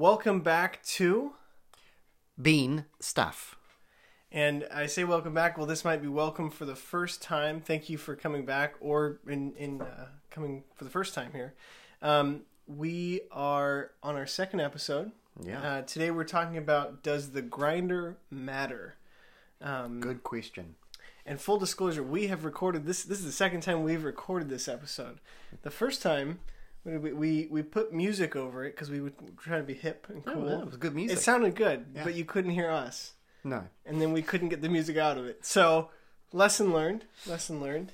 Welcome back to, Bean stuff. and I say welcome back. Well, this might be welcome for the first time. Thank you for coming back, or in in uh, coming for the first time here. Um, we are on our second episode. Yeah. Uh, today we're talking about does the grinder matter? Um, Good question. And full disclosure, we have recorded this. This is the second time we've recorded this episode. The first time we we, we put music over it because we were trying to be hip and cool. Oh, it was good music. It sounded good, Yeah. but you couldn't hear us, no. and then we couldn't get the music out of it. So lesson learned. Lesson learned.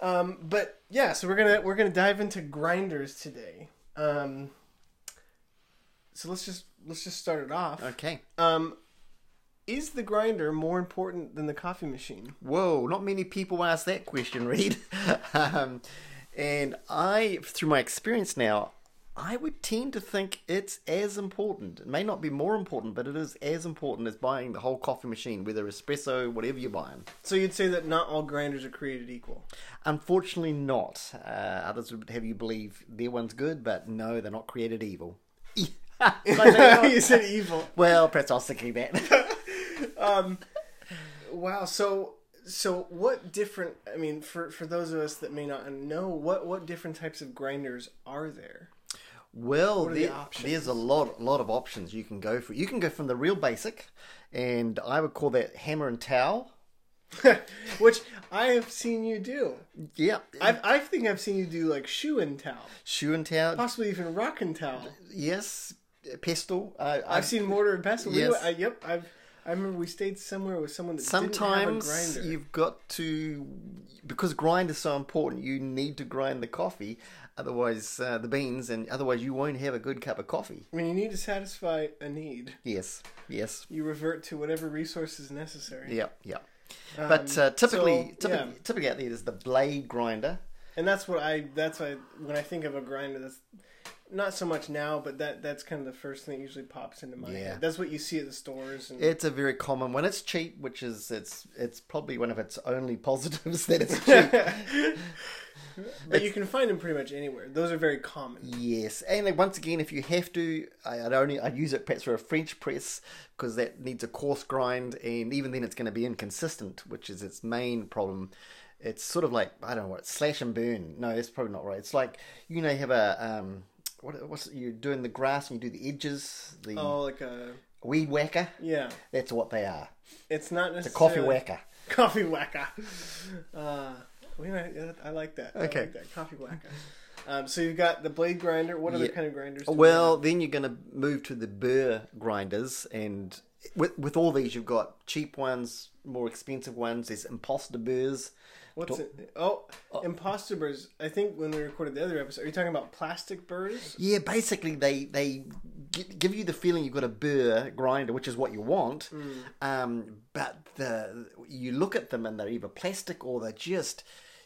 Um, but yeah, so we're gonna we're gonna dive into grinders today. Um, so let's just let's just start it off. Okay. Um, is the grinder more important than the coffee machine? Whoa, not many people ask that question, Reed. um, and I, through my experience now, I would tend to think it's as important. It may not be more important, but it is as important as buying the whole coffee machine, whether espresso, whatever you're buying. So you'd say that not all grinders are created equal. Unfortunately, not. Uh, others would have you believe their one's good, but no, they're not created evil. you said evil. well, perhaps I was thinking that. Wow. So so what different? I mean, for for those of us that may not know, what what different types of grinders are there? Well, are the there- there's a lot, lot of options you can go for. You can go from the real basic, and I would call that hammer and towel. Which I have seen you do. Yeah, I I think I've seen you do like shoe and towel, shoe and towel. possibly even rock and towel. Yes, pestle. Uh, I've I've seen mortar and pestle. Yes. went- I, yep. I've. I remember we stayed somewhere with someone that didn't have a Sometimes grinder. you've got to, because grind is so important. You need to grind the coffee, otherwise uh, the beans, and otherwise you won't have a good cup of coffee. I mean, you need to satisfy a need. Yes, yes, You revert to whatever resource is necessary. yeah, yeah. But uh, typically, so, typically, yeah. typically out there is the blade grinder. And that's what I. That's why when I think of a grinder, that's not so much now, but that that's kind of the first thing that usually pops into my Yeah. head. That's what you see at the stores. And It's a very common one. It's cheap, which is it's it's probably one of its only positives that it's cheap. but you can find them pretty much anywhere. Those are very common. yes, and then once again, if you have to, I, I'd only I'd use it perhaps for a French press because that needs a coarse grind, and even then it's going to be inconsistent, which is its main problem. It's sort of like I don't know what slash and burn. No, that's probably not right. It's like you know you have a um what what's it, you're doing the grass and you do the edges, the Oh, like a weed whacker. yeah. That's what they are. It's not The necessarily coffee whacker. Coffee whacker. Uh, we I like that. I Okay. like that coffee whacker. Um, so you've got the blade grinder. What other Yeah. kind of grinders? do Well, then you're going to move to the burr grinders, and with with all these, you've got cheap ones, more expensive ones. There's imposter burrs. what's it? Oh, imposter burrs. I think when we recorded the other episode, are you talking about plastic burrs? Yeah, basically they they give you the feeling you've got a burr grinder, which is what you want. Um, but the you look at them and they're either plastic or they're just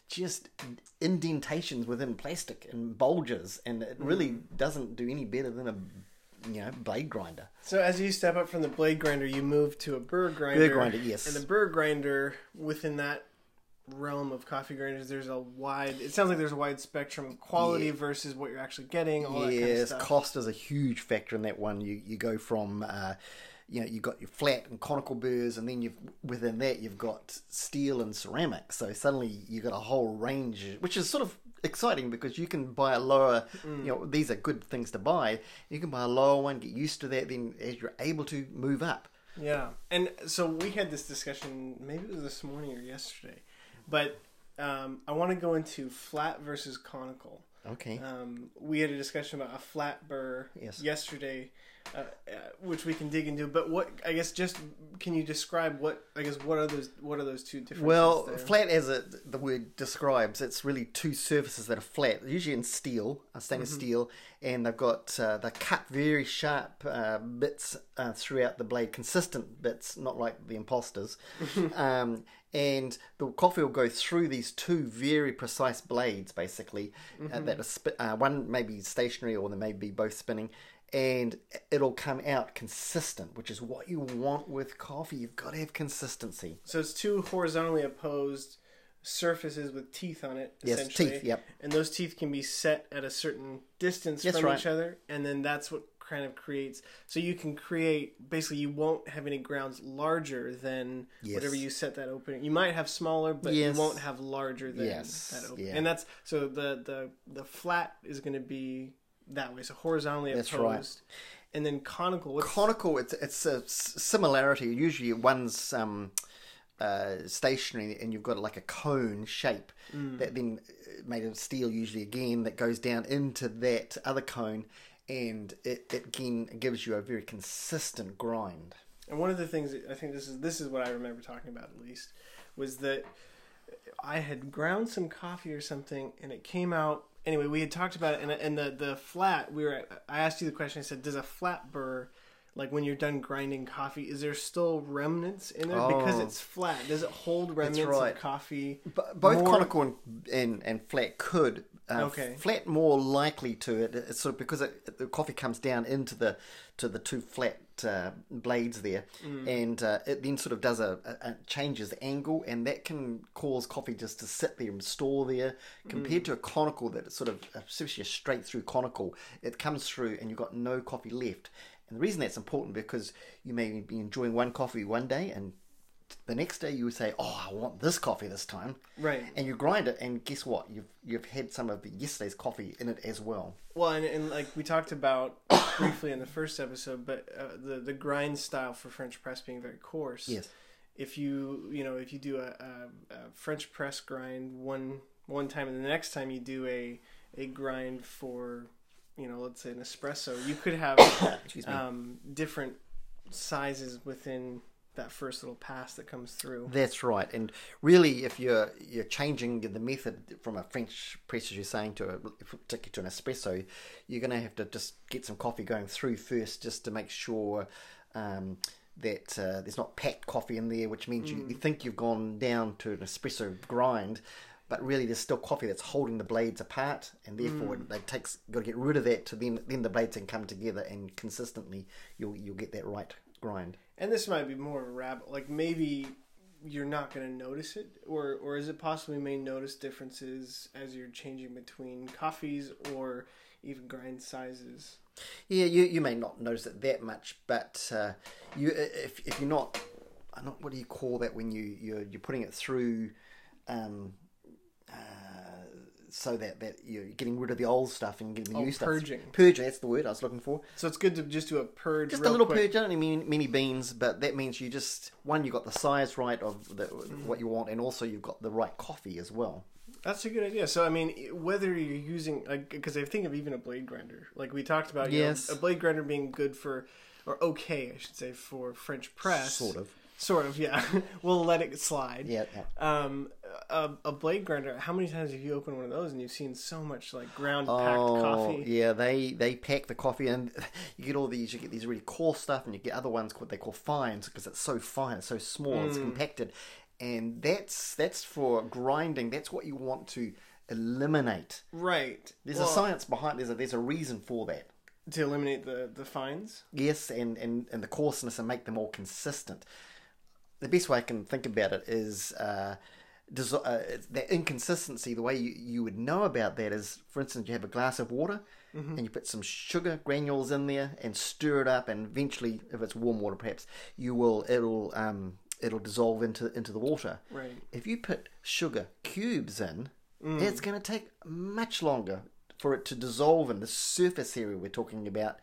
just indentations within plastic and bulges, and it really doesn't do any better than a you know blade grinder. So as you step up from the blade grinder, you move to a burr grinder. Burr grinder, yes. And the burr grinder within that realm of coffee grinders, there's a wide. It sounds like there's a wide spectrum of quality Yeah. versus what you're actually getting. All that kind of yes, cost is a huge factor in that one. You you go from uh, you know you've got your flat and conical burrs, and then you've within that you've got steel and ceramic. So suddenly you've got a whole range, which is sort of exciting because you can buy a lower. Mm. You know these are good things to buy. You can buy a lower one, get used to that. Then as you're able to move up. Yeah, and so we had this discussion. Maybe it was this morning or yesterday, but um, I want to go into flat versus conical. Okay. Um, we had a discussion about a flat burr Yes. yesterday, uh, uh, which we can dig into. But what I guess just can you describe what I guess what are those what are those two differences? Well, there? flat as it, the word describes, it's really two surfaces that are flat, usually in steel, stainless Mm-hmm. steel, and they've got uh, they cut very sharp uh, bits uh, throughout the blade, consistent bits, not like the imposters. um, and the coffee will go through these two very precise blades, basically, Mm-hmm. uh, that are sp- uh, one may be stationary or they may be both spinning. And it'll come out consistent, which is what you want with coffee. You've got to have consistency. so it's two horizontally opposed surfaces with teeth on it. Yes, essentially. teeth, yep. And those teeth can be set at a certain distance That's from right. each other, and then that's what kind of creates so you can create basically you won't have any grounds larger than Yes. whatever you set that opening. You might have smaller, but Yes. you won't have larger than Yes, that opening. yeah. And that's so the the the flat is going to be that way, so horizontally That's opposed. right. And then conical. What's, Conical, it's it's a similarity. Usually, one's um, uh, stationary, and you've got like a cone shape Mm. that then uh, made of steel, usually again, that goes down into that other cone, and it, it again gives you a very consistent grind. And one of the things I think this is this is what I remember talking about at least was that I had ground some coffee or something, and it came out. Anyway, we had talked about it, and, and the the flat. We were. I asked you the question. I said, "Does a flat burr, like when you're done grinding coffee, is there still remnants in there because Oh. it's flat? Does it hold remnants right. of coffee? But both More- conical and, and, and flat could. Uh, Okay. Flat more likely to it. It's sort of because it, the coffee comes down into the to the two flat uh, blades there, Mm. and uh, it then sort of does a, a, a changes angle, and that can cause coffee just to sit there and store there. Compared Mm. to a conical that it's sort of especially a straight through conical, it comes through and you've got no coffee left. And the reason that's important because you may be enjoying one coffee one day and the next day you would say, "Oh, I want this coffee this time," Right. and you grind it, and guess what? You've you've had some of yesterday's coffee in it as well. Well, and, and like we talked about briefly in the first episode, but uh, the the grind style for French press being very coarse. Yes. If you you know if you do a, a, a French press grind one one time, and the next time you do a a grind for you know let's say an espresso, you could have um, different sizes within that first little pass that comes through. That's right, and really, if you're you're changing the method from a French press, as you're saying, to a particularly to an espresso, you're going to have to just get some coffee going through first, just to make sure um, that uh, there's not packed coffee in there, which means you, you think you've gone down to an espresso grind. But really, there's still coffee that's holding the blades apart, and therefore it takes got to get rid of that to then then the blades can come together, and consistently you'll you'll get that right grind. and this might be more of a rabbit like maybe you're not going to notice it or or is it possible you may notice differences as you're changing between coffees or even grind sizes Yeah, you, you may not notice it that much, but uh, you if, if you're not, don't, what do you call that when you you're, you're putting it through, um, uh, so that, that you're getting rid of the old stuff and getting the Oh, new stuff. purging. Purging, that's the word I was looking for. so it's good to just do a purge Just a little quick. purge. I don't mean many beans, but that means you just one you got the size right of the, what you want, and also you've got the right coffee as well. That's a good idea. So I mean, whether you're using like because I think of even a blade grinder, like we talked about, you know, Yes. a blade grinder being good for or okay, I should say, for French press, Sort of. Sort of, yeah. we'll let it slide. Yeah. yeah. Um, a, a blade grinder. How many times have you opened one of those and you've seen so much like ground packed Oh, coffee? yeah, they they pack the coffee and you get all these. You get these really coarse stuff, and you get other ones what they call fines because it's so fine, it's so small, Mm. it's compacted, and that's that's for grinding. That's what you want to eliminate. Right. There's Well, a science behind. There's a there's a reason for that. to eliminate the the fines. Yes, and, and, and the coarseness and make them all consistent. The best way I can think about it is uh, des- uh, that inconsistency. The way you, you would know about that is, for instance, you have a glass of water and you put some sugar granules in there and stir it up, and eventually, if it's warm water, perhaps you will it'll um, it'll dissolve into into the water. Right. If you put sugar cubes in, it's going to take much longer for it to dissolve in the surface area we're talking about.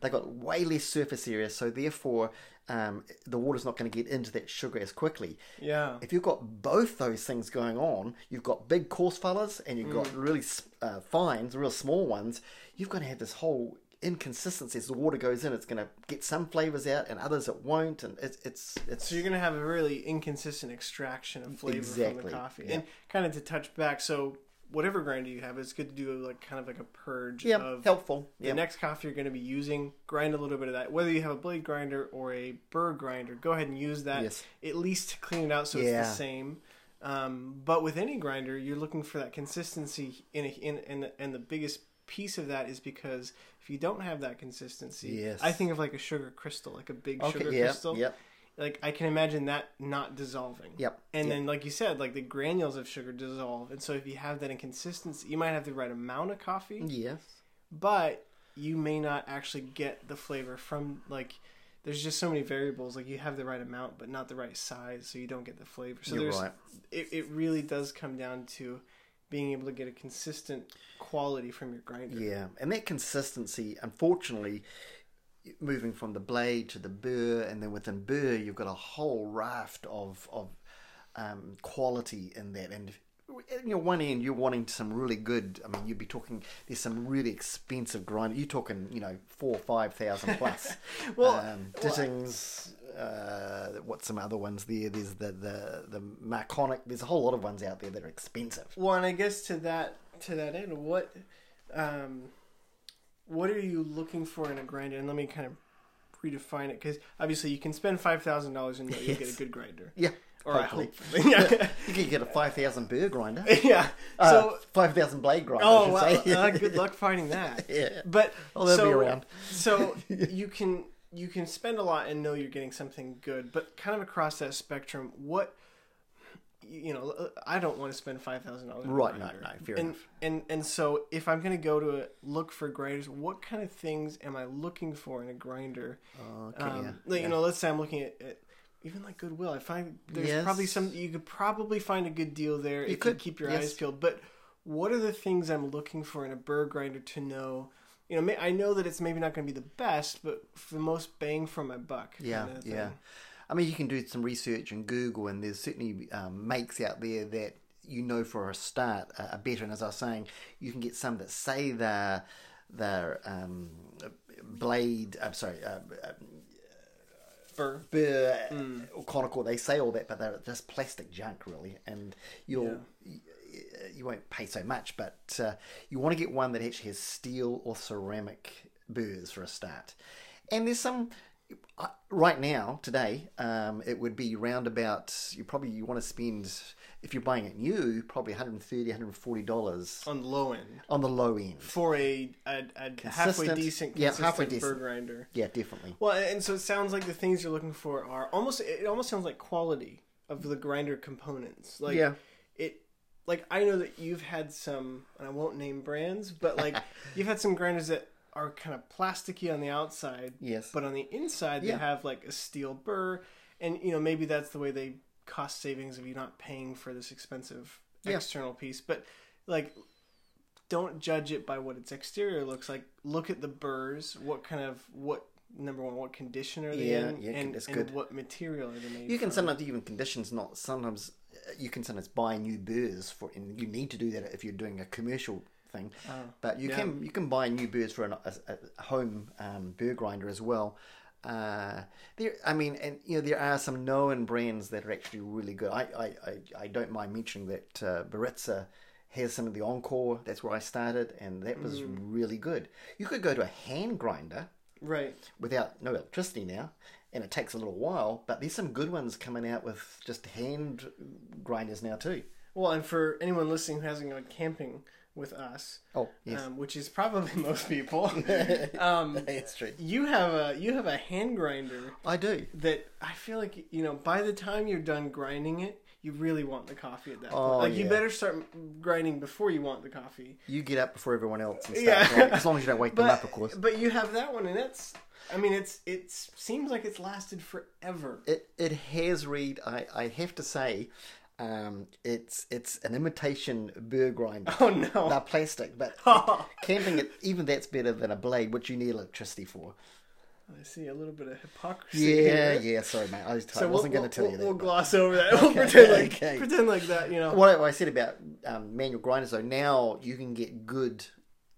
They've got way less surface area, so therefore um, the water's not going to get into that sugar as quickly. Yeah. If you've got both those things going on, you've got big coarse fellas and you've got really uh, fines, real small ones. You've got to have this whole inconsistency as the water goes in. It's going to get some flavors out and others it won't, and it's it's it's So you're gonna have a really inconsistent extraction of flavor from the coffee. yeah. And kind of to touch back, so whatever grinder you have, it's good to do like kind of like a purge yeah of helpful. the Yeah, next coffee you're going to be using. Grind a little bit of that. Whether you have a blade grinder or a burr grinder, go ahead and use that Yes. at least to clean it out so Yeah. it's the same. Um, but with any grinder, you're looking for that consistency. In a, in and the, and the biggest piece of that is because if you don't have that consistency, Yes. I think of like a sugar crystal, like a big okay, sugar yeah, crystal yep, like I can imagine that not dissolving. yep, And yep. then, like you said, like the granules of sugar dissolve, and so if you have that inconsistency, you might have the right amount of coffee, yes, but you may not actually get the flavor from like. There's just so many variables. Like you have the right amount, but not the right size, so you don't get the flavor. So You're there's right. it, it really does come down to being able to get a consistent quality from your grinder. Yeah, and that consistency, unfortunately, moving from the blade to the burr, and then within burr, you've got a whole raft of of um, quality in that. And you know, one end, you're wanting some really good. I mean, you'd be talking. There's some really expensive grinder. You're talking, you know, four or five thousand plus. Well, um, Dittings. Uh, what's some other ones there? There's the the the Mahlkönig. There's a whole lot of ones out there that are expensive. Well, and I guess to that to that end, what um, what are you looking for in a grinder? And let me kind of redefine it because obviously you can spend five thousand dollars and know you'll get a good grinder. Yeah, Or I hopefully. hope. yeah. You could get a five thousand burr grinder. yeah. Uh, So. five thousand blade grinder. Oh, well, uh, good luck finding that. yeah. But Oh, they'll so, be around. so you can you can spend a lot and know you're getting something good, but kind of across that spectrum, what you know, uh, I don't want to spend five thousand dollars. Right, no, no, fair and, enough. And and so if I'm going to go to a, look for grinders, what kind of things am I looking for in a grinder? Okay, Um, yeah. like, yeah. You know, let's say I'm looking at, at even like Goodwill. I find there's Yes. probably some you could probably find a good deal there if could, you keep your yes. eyes peeled. But what are the things I'm looking for in a burr grinder to know? You know, may, I know that it's maybe not going to be the best, but for the most bang for my buck. Yeah, kinda yeah. I mean, you can do some research in Google, and there's certainly um, makes out there that you know for a start are better. And as I was saying, you can get some that say they're they're um, blade. I'm sorry, uh, uh, Burr. burr Mm. or conical. They say all that, but they're just plastic junk, really. And you'll y- you won't pay so much, but uh, you want to get one that actually has steel or ceramic burrs for a start. And there's some right now today. Um, it would be round about. You probably you want to spend if you're buying it new, probably 130 140 dollars On the low end on the low end. for a, a, a halfway decent, yeah, halfway burr decent. grinder. Yeah, definitely. Well, and so it sounds like the things you're looking for are almost. It almost sounds like quality of the grinder components. Like Yeah. it. Like I know that you've had some, and I won't name brands, but like you've had some grinders that are kind of plasticky on the outside, Yes. but on the inside Yeah. they have like a steel burr, and you know maybe that's the way they cost savings of you not paying for this expensive Yeah. external piece, but like don't judge it by what its exterior looks like. Look at the burrs. What kind of what number one? What condition are they Yeah, in? yeah, and, and good. what material are they made? You can from? sometimes even conditions not sometimes uh, you can sometimes buy new burrs for and you need to do that if you're doing a commercial thing. Oh, But you yeah. can you can buy new burrs for an, a, a home um, burr grinder as well. Uh, there, I mean, and you know there are some known brands that are actually really good. I I, I, I don't mind mentioning that uh, Baratza has some of the Encore. That's where I started, and that was Mm. really good. You could go to a hand grinder right. without no electricity now, and it takes a little while. But there's some good ones coming out with just hand grinders now too. Well, and for anyone listening who hasn't gone camping with us, Oh yes, um, which is probably most people, um, that's true. you have a you have a hand grinder I do. that I feel like you know by the time you're done grinding it, you really want the coffee at that Oh, point. Like you better start grinding before you want the coffee. You get up before everyone else and start Yeah. grinding, as long as you don't wake them up, of course. but you have that one, and that's I mean it's it seems like it's lasted forever. It it has read. I, I have to say, um, it's it's an imitation burr grinder. Oh no! They're plastic, but camping it even that's better than a blade, which you need electricity for. I see a little bit of hypocrisy. Yeah, here. yeah. Sorry, mate. I, was, I So wasn't we'll, going to tell we'll, you that. We'll but- gloss over that. We'll pretend like okay. pretend like that. You know. What I said about um, manual grinders, though, now you can get good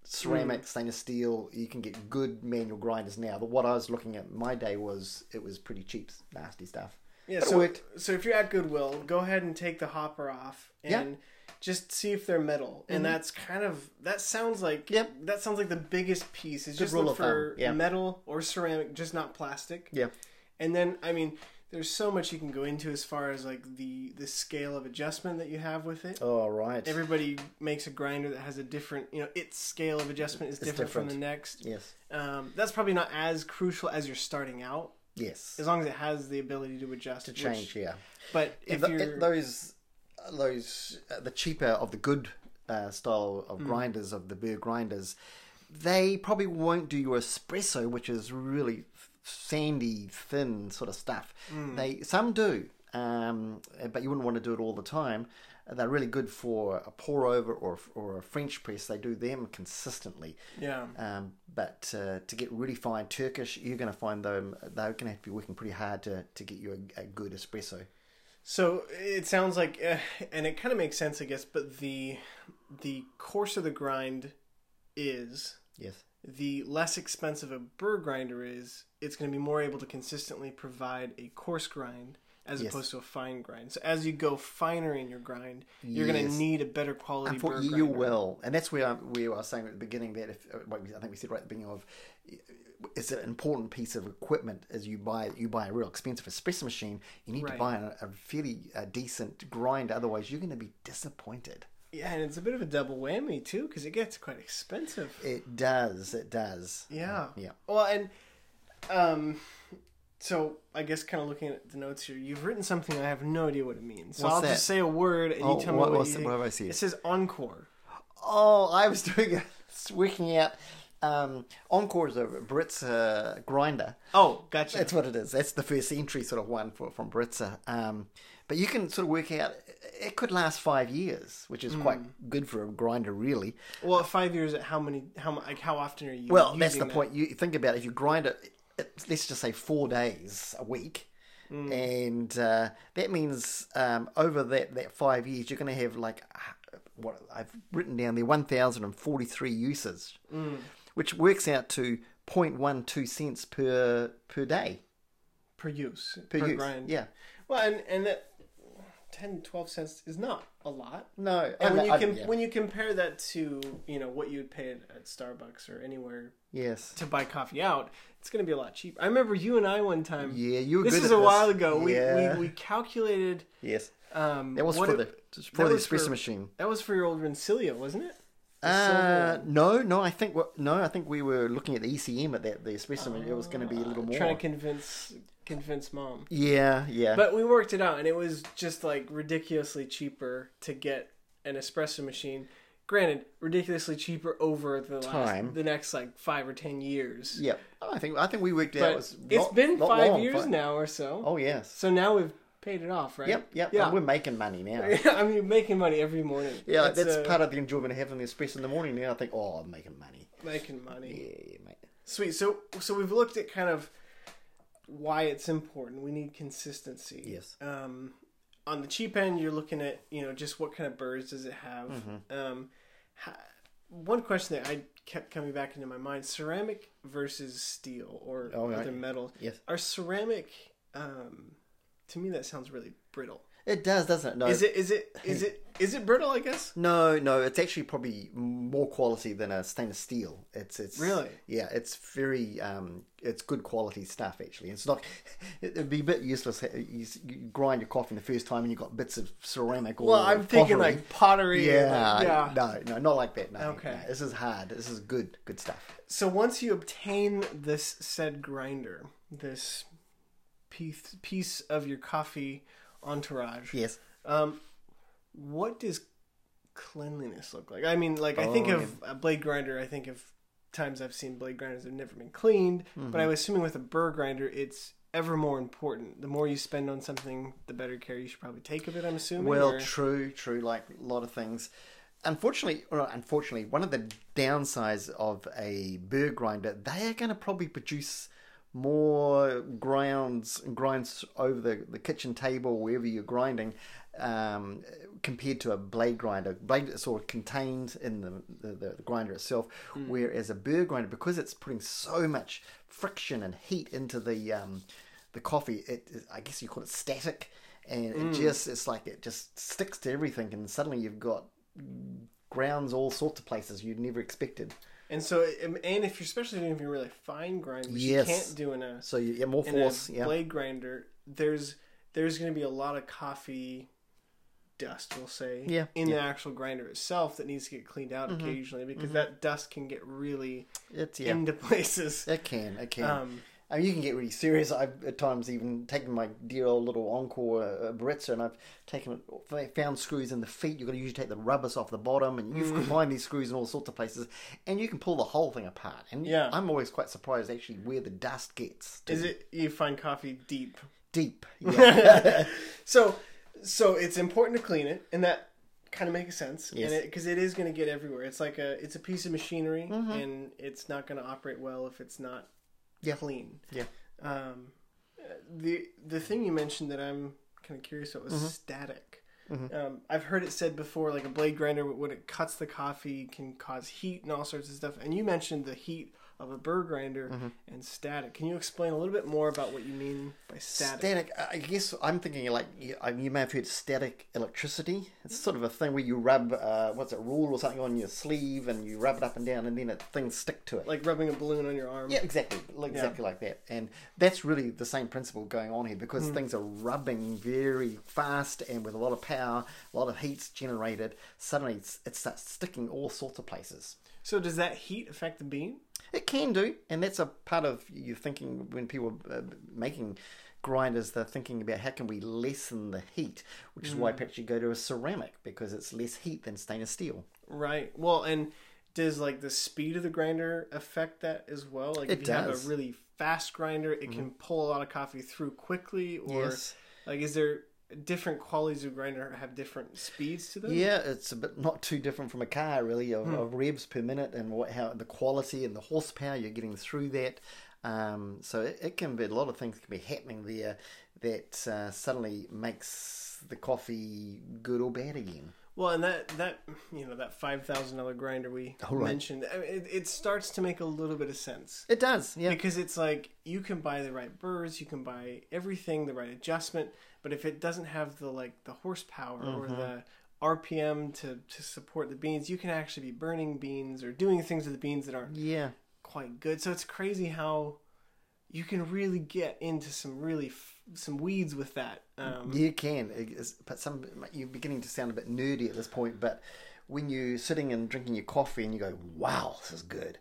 ceramic, stainless steel. You can get good manual grinders now. But what I was looking at in my day was it was pretty cheap, nasty stuff. Yeah, But it so, so if you're at Goodwill, go ahead and take the hopper off and Yeah. Mm-hmm. just see if they're metal. And that's kind of that sounds like Yep. that sounds like the biggest piece is just look for yeah. metal or ceramic, just not plastic. Yeah, And then I mean, there's so much you can go into as far as like the the scale of adjustment that you have with it. all right. Everybody makes a grinder that has a different, you know, its scale of adjustment is different, from the next. yes, Um, that's probably not as crucial as you're starting out, yes. as long as it has the ability to adjust. To which- change, yeah. but if Th- you're those those uh, the cheaper of the good uh, style of grinders of the burr grinders they probably won't do your espresso, which is really sandy, thin sort of stuff. They some do, um, but you wouldn't want to do it all the time. They're really good for a pour over or or a French press. They do them consistently. Yeah. Um, but uh, to get really fine Turkish, you're going to find them. They're going to have to be working pretty hard to, to get you a, a good espresso. So it sounds like, uh, and it kind of makes sense, I guess. But the the coarser the grind is, Yes. the less expensive a burr grinder is. It's going to be more able to consistently provide a coarse grind as Yes. opposed to a fine grind. So as you go finer in your grind, you're going to need a better quality And for burr you, will, and that's where I, where I was saying at the beginning that if uh, I think we said right at the beginning of it's an important piece of equipment as you buy you buy a real expensive espresso machine. You need Right. to buy a, a fairly uh, decent grind, otherwise you're going to be disappointed. Yeah, and it's a bit of a double whammy too, because it gets quite expensive. It does. It does. Yeah. Yeah. Well, and um, so I guess kind of looking at the notes here, you've written something I have no idea what it means. So What's I'll that? just say a word, and Oh, you tell me what- what, what's- you think. what have I said? It says encore. Oh, I was doing a, working out. Um, Encore is a Baratza grinder. Oh, gotcha. That's what it is. That's the first entry sort of one for from Baratza. Um, but you can sort of work out it could last five years, which is quite good for a grinder, really. well, at five years, at how many? How mu- like how often are you? Well, that's using the that? point. You think about it. If you grind it let's just say four days a week, and uh, that means um, over that that five years, you're going to have like what I've written down there, one thousand and forty three uses, which works out to 0.12 cents per per day per use per, use. grind. Yeah. Well, and and that 10, 12 cents is not a lot. No, And when you I- can yeah. when you compare that to you know what you would pay at, at Starbucks or anywhere yes, to buy coffee out, it's going to be a lot cheaper. I remember you and I one time. yeah, you were this is a while ago. Yeah. We, we we calculated. yes, Um, that was for it- the for the espresso for- machine. That was for your old Rancilio, wasn't it? Uh, no, no, I think what no, I think we were looking at the ECM at that the espresso. machine. it was going to be a little more. Trying to convince convince mom. yeah, yeah. But we worked it out, and it was just like ridiculously cheaper to get an espresso machine. Granted, ridiculously cheaper over the last, Time. the next like five or ten years. yeah, I think I think we worked out. But it was it's been five long, years now or so. Oh yes. So now we've paid it off, right? Yep, yep. Yeah. And we're making money now. I mean, making money every morning. Yeah, that's, uh, part of the enjoyment of having the espresso in the morning. Now I think, oh, I'm making money. making money. Yeah, yeah, mate. Sweet. So so we've looked at kind of why it's important. We need consistency. Yes. Um, on the cheap end, you're looking at you know just what kind of burrs does it have. Mm-hmm. Um, ha- one question that I kept coming back into my mind: ceramic versus steel or Oh, right. other metals. Yes. Are ceramic? Um, to me, that sounds really brittle. It does, doesn't it? No, Is it? Is it? Is it? Is it brittle? I guess. No, no, it's actually probably more quality than a stainless steel. It's it's Really? yeah, it's very um, it's good quality stuff actually. It's not it'd be a bit useless. You, you grind your coffee the first time and you've got bits of ceramic. Or Well, I'm thinking pottery. like pottery. yeah, like- yeah. no, no, not like that. No, Okay. no, this is hard. This is good, good stuff. So once you obtain this said grinder, this piece piece of your coffee entourage, Yes. um, what does cleanliness look like? I mean, like I think Oh, of a blade grinder. I think of times I've seen blade grinders that have never been cleaned, Mm-hmm. but I'm assuming with a burr grinder, it's ever more important. The more you spend on something, the better care you should probably take of it. I'm assuming. Well, or- true, true. Like a lot of things. Unfortunately, or not unfortunately, one of the downsides of a burr grinder, they are going to probably produce more grounds grinds over the, the kitchen table wherever you're grinding um, compared to a blade grinder. Blade is sort of contained in the, the, the grinder itself, whereas a burr grinder, because it's putting so much friction and heat into the um, the coffee, it I guess you call it static, and it just it's like it just sticks to everything, and suddenly you've got grounds all sorts of places you'd never expected. And so, and if you're especially doing if you're really fine grind, which Yes. you can't do in a So you, yeah, more force, a yeah. blade grinder, there's there's going to be a lot of coffee dust, we'll say, Yeah, Mm-hmm. in the actual grinder itself that needs to get cleaned out occasionally because that dust can get really It's yeah, into places. it can, it can. Um, I mean, you can get really serious. I've at times even taken my dear old little Encore uh, Baratza and I've taken found screws in the feet. You've got to usually take the rubbers off the bottom, and you Mm. can find these screws in all sorts of places, and you can pull the whole thing apart. And Yeah. I'm always quite surprised actually where the dust gets. To Is it you find coffee deep? deep? Yeah. So, so it's important to clean it, and that kind of makes sense. Yes. And because it, is going to get everywhere. It's like a it's a piece of machinery, Mm-hmm. and it's not going to operate well if it's not Yeah. clean. yeah. Um, the the thing you mentioned that I'm kind of curious about was Mm-hmm. static. Um, I've heard it said before, like a blade grinder, when it cuts the coffee, can cause heat and all sorts of stuff. And you mentioned the heat of a burr grinder Mm-hmm. and static. Can you explain a little bit more about what you mean by static? Static. I guess I'm thinking like you, you may have heard static electricity. It's sort of a thing where you rub uh, what's it, rule or something on your sleeve, and you rub it up and down, and then it, things stick to it. Like rubbing a balloon on your arm. Yeah, exactly, exactly like that. And that's really the same principle going on here because things are rubbing very fast and with a lot of power, a lot of heat's generated. Suddenly, it's, it starts sticking all sorts of places. So does that heat affect the bean? It can do, and that's a part of you thinking when people are uh, making grinders, they're thinking about how can we lessen the heat, which is why perhaps you go to a ceramic because it's less heat than stainless steel. Right. Well, and does like the speed of the grinder affect that as well? Like It if you have does. Mm-hmm. a really fast grinder, it can pull a lot of coffee through quickly or Yes. like is there different qualities of grinder have different speeds to them? Yeah, it's a bit not too different from a car, really, of, of revs per minute and what how the quality and the horsepower you're getting through that. Um, so it, it can be a lot of things can be happening there that uh, suddenly makes the coffee good or bad again. Well, and that that you know that five thousand dollar grinder we Oh, right. mentioned, I mean, it, it starts to make a little bit of sense. It does, yeah. because it's like you can buy the right burrs, you can buy everything, the right adjustment, but if it doesn't have the like the horsepower or Mm-hmm. the RPM to to support the beans, you can actually be burning beans or doing things with the beans that aren't Yeah, quite good. So it's crazy how you can really get into some really f- some weeds with that. Um, You can, It's- but some you're beginning to sound a bit nerdy at this point. But when you're sitting and drinking your coffee and you go, "Wow, this is good,"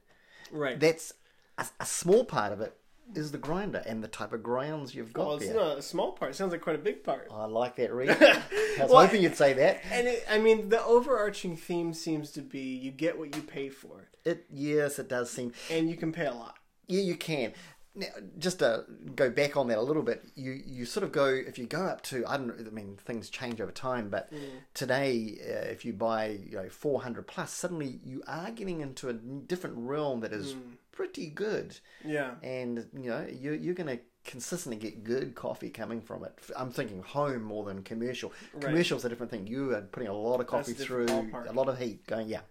right. that's a, a small part of it is the grinder and the type of grounds you've got well, it's there. not a small part. It sounds like quite a big part. I like that, Reed. I was Well, hoping you'd say that. And it, I mean, the overarching theme seems to be you get what you pay for, It yes, it does seem. and you can pay a lot. Yeah, you can. Now, just to go back on that a little bit, you you sort of go if you go up to I don't. I mean, things change over time, but today, uh, if you buy you know four hundred plus, suddenly you are getting into a different realm that is pretty good, Yeah. and you know you you're going to consistently get good coffee coming from it. I'm thinking home more than commercial. Commercial's a different thing. You are putting a lot of coffee through, ballpark. a lot of heat going. Yeah.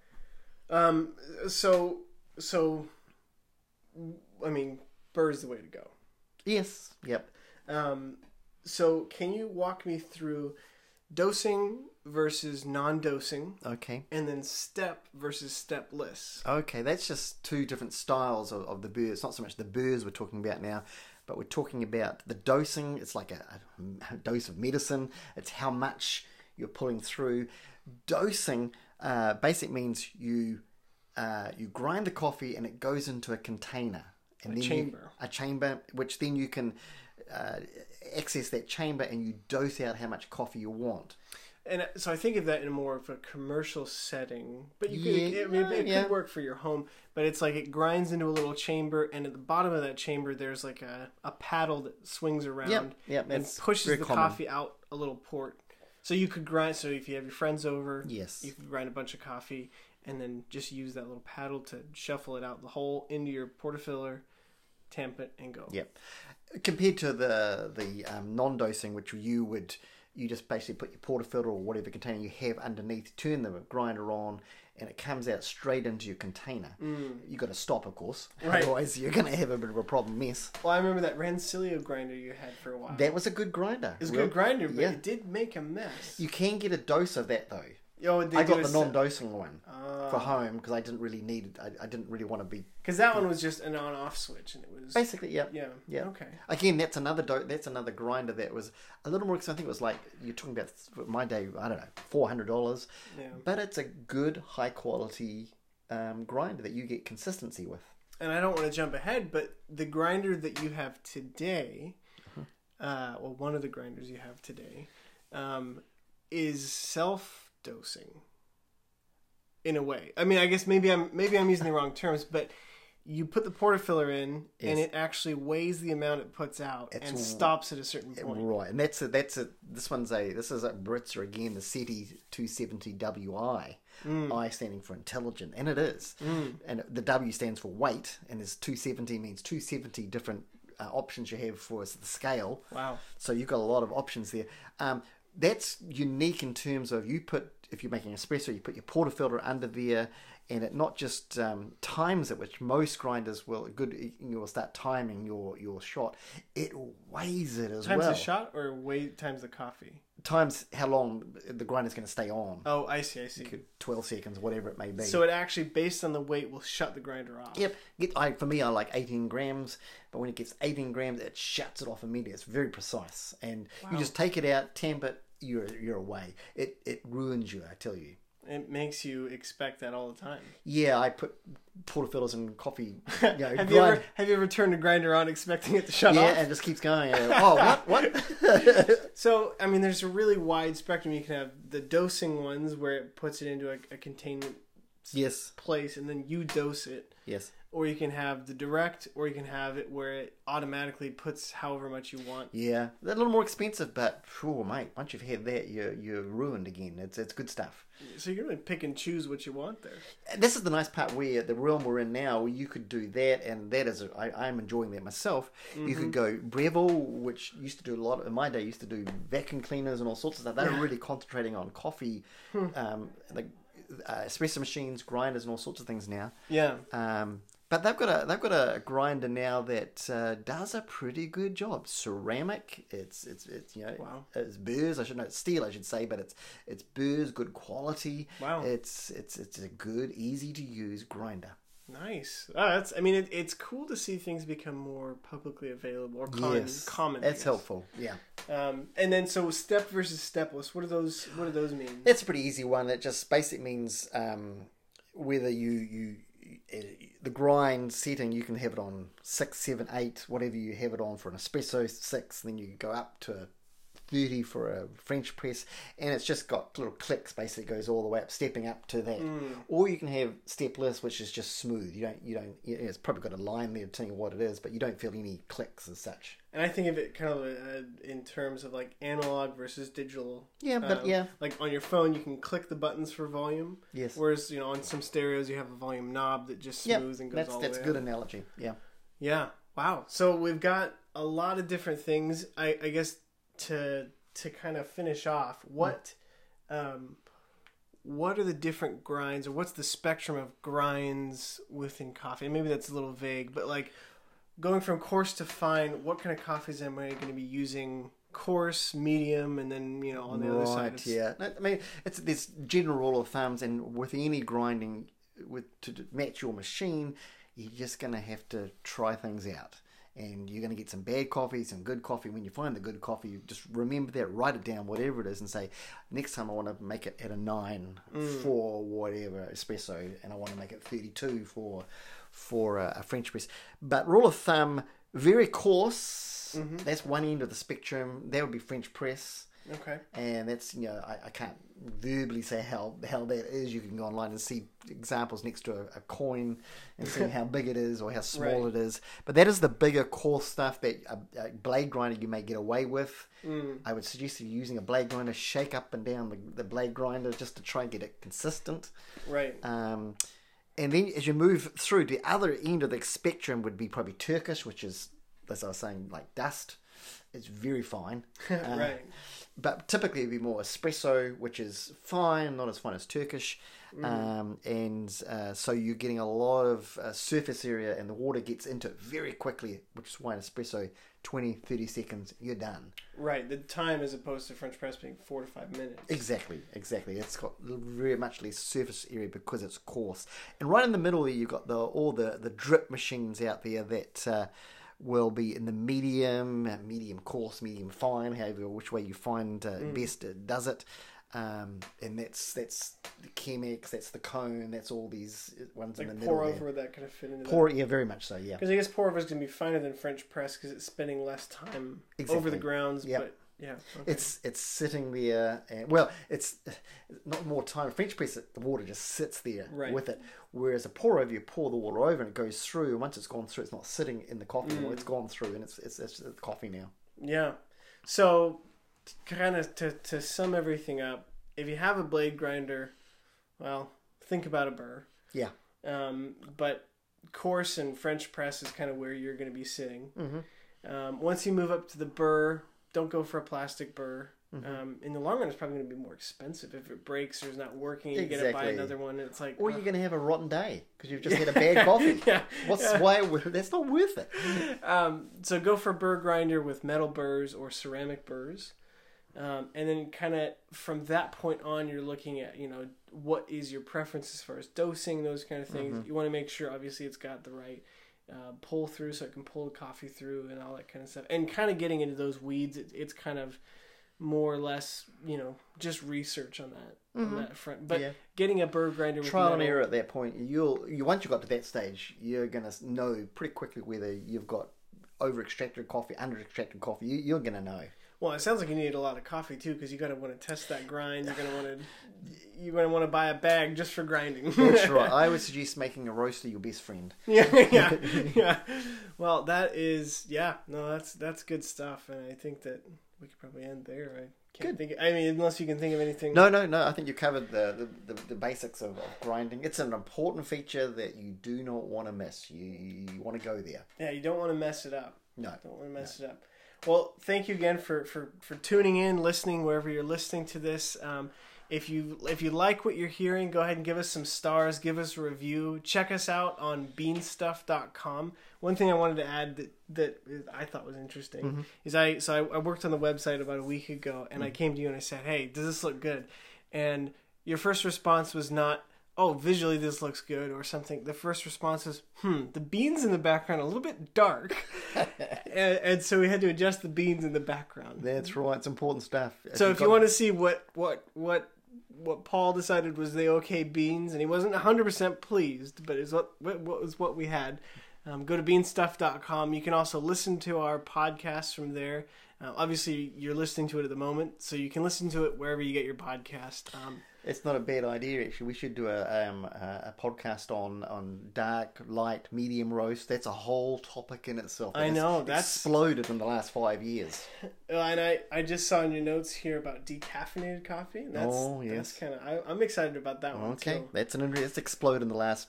Um. So so, I mean, Burr's the way to go. Yes. Yep. Um. So can you walk me through dosing versus non-dosing, Okay. and then step versus stepless? Okay, that's just two different styles of, of the burrs. It's not so much the burrs we're talking about now, but we're talking about the dosing. It's like a, a dose of medicine. It's how much you're pulling through. Dosing uh, basic means you uh, you grind the coffee and it goes into a container. And A then you- chamber. a chamber, which then you can uh, access that chamber and you dose out how much coffee you want. And uh, so I think of that in more of a commercial setting, but you could, Yeah, I mean, it yeah. could work for your home. But it's like it grinds into a little chamber, and at the bottom of that chamber, there's like a, a paddle that swings around Yep, yep, and pushes the common. coffee out a little port. So you could grind. So if you have your friends over, Yes. you could grind a bunch of coffee, and then just use that little paddle to shuffle it out the hole into your portafilter, tamp it, and go. Yep. Compared to the the um, non-dosing, which you would you just basically put your portafilter or whatever container you have underneath, turn the grinder on, and it comes out straight into your container. Mm. You got to stop, of course, Right. otherwise you're going to have a bit of a problem mess. Well, I remember that Rancilio grinder you had for a while. That was a good grinder. it was a good grinder, but yeah. it did make a mess. You can get a dose of that though. Oh, I got the non-dosing one Ah. for home because I didn't really need it. I, I didn't really want to be Because that one was just an on-off switch, and it was basically yeah. yeah, Yeah. Okay. Again, that's another do- that's another grinder that was a little more expensive. I think it was like you're talking about my day. I don't know, four hundred dollars. Yeah. But it's a good, high quality um, grinder that you get consistency with. and I don't want to jump ahead, but the grinder that you have today, uh, well, one of the grinders you have today, um, is self dosing. In a way, I mean, I guess maybe I'm maybe I'm using the wrong terms, but you put the portafilter in, and it actually weighs the amount it puts out and stops at a certain point. Right, and that's a, that's a this one's a this is a Baratza again the Sette 270 WI, I standing for intelligent, and it is, and the W stands for weight, and there's 270 means 270 different uh, options you have for the scale. Wow. So you've got a lot of options there. Um, that's unique in terms of you put if you're making espresso, you put your portafilter under there, and it not just um, times it, which most grinders will good. You will start timing your your shot. It weighs it as Times well. Times the shot or wait times the coffee. Times how long the grinder's going to stay on. Oh, I see, I see. Twelve seconds, whatever it may be. So it actually, based on the weight, will shut the grinder off. Yep. Get, I, for me, I like 18 grams, but when it gets 18 grams, it shuts it off immediately. It's very precise, and you just take it out, tamp it, you're you're away. It it ruins you, I tell you. It makes you expect that all the time. Yeah, I put portafilters in coffee. You know, have you ever have you ever turned a grinder on expecting it to shut Yeah, off? and it just keeps going. oh, what? What? So I mean, there's a really wide spectrum. You can have the dosing ones where it puts it into a, a containment yes, place and then you dose it, yes. Or you can have the direct, or you can have it where it automatically puts however much you want. Yeah, they're a little more expensive, but sure, mate. Once you've had that, you're you're ruined again. It's it's good stuff. So you can really pick and choose what you want there. This is the nice part where the realm we're in now, where you could do that, and that is, I, I'm enjoying that myself. You could go Breville, which used to do a lot in my day, used to do vacuum cleaners and all sorts of stuff. They're really concentrating on coffee, um, like uh, espresso machines, grinders, and all sorts of things now. Yeah. Um, but they've got a they've got a grinder now that uh, does a pretty good job. Ceramic, it's it's it's you know Wow. it's burrs. I should know it's steel. I should say, but it's it's burrs, good quality. Wow. It's it's it's a good, easy to use grinder. Nice. Oh, that's. I mean, it, it's cool to see things become more publicly available or common. common. I That's helpful. Yeah, Um, and then so step versus stepless. What do those? What do those mean? it's a pretty easy one. It just basically means um, whether you you. Uh, The grind setting you can have it on six, seven, eight, whatever you have it on for an espresso six. Then you go up to 30 for a French press, and it's just got little clicks. Basically, goes all the way up, stepping up to that. Or you can have stepless, which is just smooth. You don't, you don't. It's probably got a line there telling you what it is, but you don't feel any clicks as such. And I think of it kind of uh, in terms of like analog versus digital. Yeah, but Um, yeah, Like on your phone, you can click the buttons for volume. yes, Whereas you know on some stereos, you have a volume knob that just smooths and goes That's all that's the a way good up. analogy. Yeah. Yeah. Wow. So we've got a lot of different things. I, I guess to to kind of finish off, what um, what are the different grinds, or what's the spectrum of grinds within coffee? And maybe that's a little vague, but like going from coarse to fine, what kind of coffees am I going to be using? Coarse, medium, and then you know on the other side. it's- yeah. I mean, it's this general rule of thumbs, and with any grinding, with to match your machine, you're just gonna have to try things out, and you're gonna get some bad coffee, some good coffee. When you find the good coffee, you just remember that, write it down, whatever it is, and say, next time I want to make it at a nine mm. for whatever espresso, and I want to make it 32 for for a, a French press. But rule of thumb, very coarse. Mm-hmm. That's one end of the spectrum. That would be French press Okay. and that's you know I, I can't verbally say how how that is. You can go online and see examples next to a, a coin and see how big it is or how small Right. it is. But that is the bigger coarse stuff that a, a blade grinder you may get away with. Mm. I would suggest you using a blade grinder, shake up and down the, the blade grinder just to try and get it consistent. Right. Um, and then as you move through, the other end of the spectrum would be probably Turkish, which is, as I was saying, like dust. It's very fine. Uh, right. But typically it'd be more espresso, which is fine, not as fine as Turkish. Um, and uh, so you're getting a lot of uh, surface area and the water gets into it very quickly, which is why an espresso, 20, 30 seconds, you're done. Right. The time as opposed to French press being four to five minutes. Exactly, exactly. It's got very much less surface area because it's coarse. And right in the middle there, you've got the all the, the drip machines out there that uh, will be in the medium, uh, medium coarse, medium fine, however which way you find uh, best it does it. Um, and that's that's the Chemex, that's the cone, that's all these ones in Like the middle. pour there. over that kind of fit into Pour, yeah, very much so. Yeah, Because I guess pour over is going to be finer than French press because it's spending less time over the grounds. Yep. But yeah, okay. it's it's sitting there. And, well, it's not more time. French press, the water just sits there Right. with it. Whereas a pour over, you pour the water over and it goes through. And once it's gone through, it's not sitting in the coffee Mm. anymore. It's gone through and it's it's, it's, it's coffee now. Yeah. So, kind of to, to sum everything up, if you have a blade grinder, well, think about a burr. Yeah. Um, but coarse and French press is kind of where you're going to be sitting. Mm-hmm. Um, once you move up to the burr, don't go for a plastic burr. Mm-hmm. Um, in the long run, it's probably going to be more expensive if it breaks or is not working. You got to buy another one. It's like, Or uh, you're going to have a rotten day because you've just had a bad coffee. yeah. What's yeah. why? That's not worth it. Um, so go for burr grinder with metal burrs or ceramic burrs. Um, and then kind of from that point on, you're looking at, you know, what is your preference as far as dosing, those kind of things. You want to make sure, obviously, it's got the right uh, pull through so it can pull the coffee through and all that kind of stuff. And kind of getting into those weeds, it, it's kind of more or less, you know, just research on that on that front. But Yeah. getting a burr grinder with Trial and error at that point. You'll you once you got to that stage, you're going to know pretty quickly whether you've got over extracted coffee, under extracted coffee. You, you're going to know. Well, it sounds like you need a lot of coffee too, because you got to want to test that grind. You're gonna want to, you're gonna want to buy a bag just for grinding. That's right. I would suggest making a roaster your best friend. yeah, yeah, yeah. Well, that is, yeah, no, that's that's good stuff, and I think that we could probably end there. I can't think. I mean, unless you can think of anything. No, no, no. I think you covered the the, the, the basics of, of grinding. It's an important feature that you do not want to miss. You you want to go there. Yeah, you don't want to mess it up. No. Don't want to mess it up. Well, thank you again for, for, for tuning in, listening wherever you're listening to this. Um, if you if you like what you're hearing, go ahead and give us some stars, give us a review. Check us out on beanstuff.com. One thing I wanted to add that, that I thought was interesting is I so I, I worked on the website about a week ago and I came to you and I said, "Hey, does this look good?" And your first response was not, "Oh, visually this looks good" or something. The first response was, "Hmm, the beans in the background are a little bit dark." and, and so we had to adjust the beans in the background. That's right. It's important stuff. So if you want to see what what what what Paul decided was the okay beans, and he wasn't hundred percent pleased, but is what what what was what we had. Um, go to beanstuff.com. You can also listen to our podcast from there. Uh, obviously, you're listening to it at the moment, so you can listen to it wherever you get your podcast. Um, It's not a bad idea, actually. We should do a um, a podcast on, on dark, light, medium roast. That's a whole topic in itself. I It's know, that's- exploded in the last five years. And I, I just saw in your notes here about decaffeinated coffee. And that's, Oh, yes. That's kind of I'm excited about that one Okay, too. that's an it's exploded in the last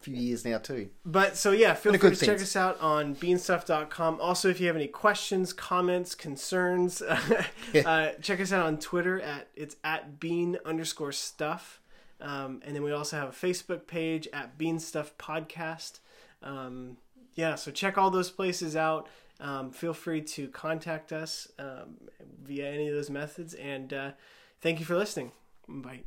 few years now too. But so yeah, feel free to check us out on beanstuff.com. Also, if you have any questions, comments, concerns, uh, check us out on Twitter at it's at bean underscore stuff. Um, and then we also have a Facebook page at Bean Stuff Podcast. Um, yeah, so check all those places out. Um, feel free to contact us um, via any of those methods. And uh, thank you for listening. Bye.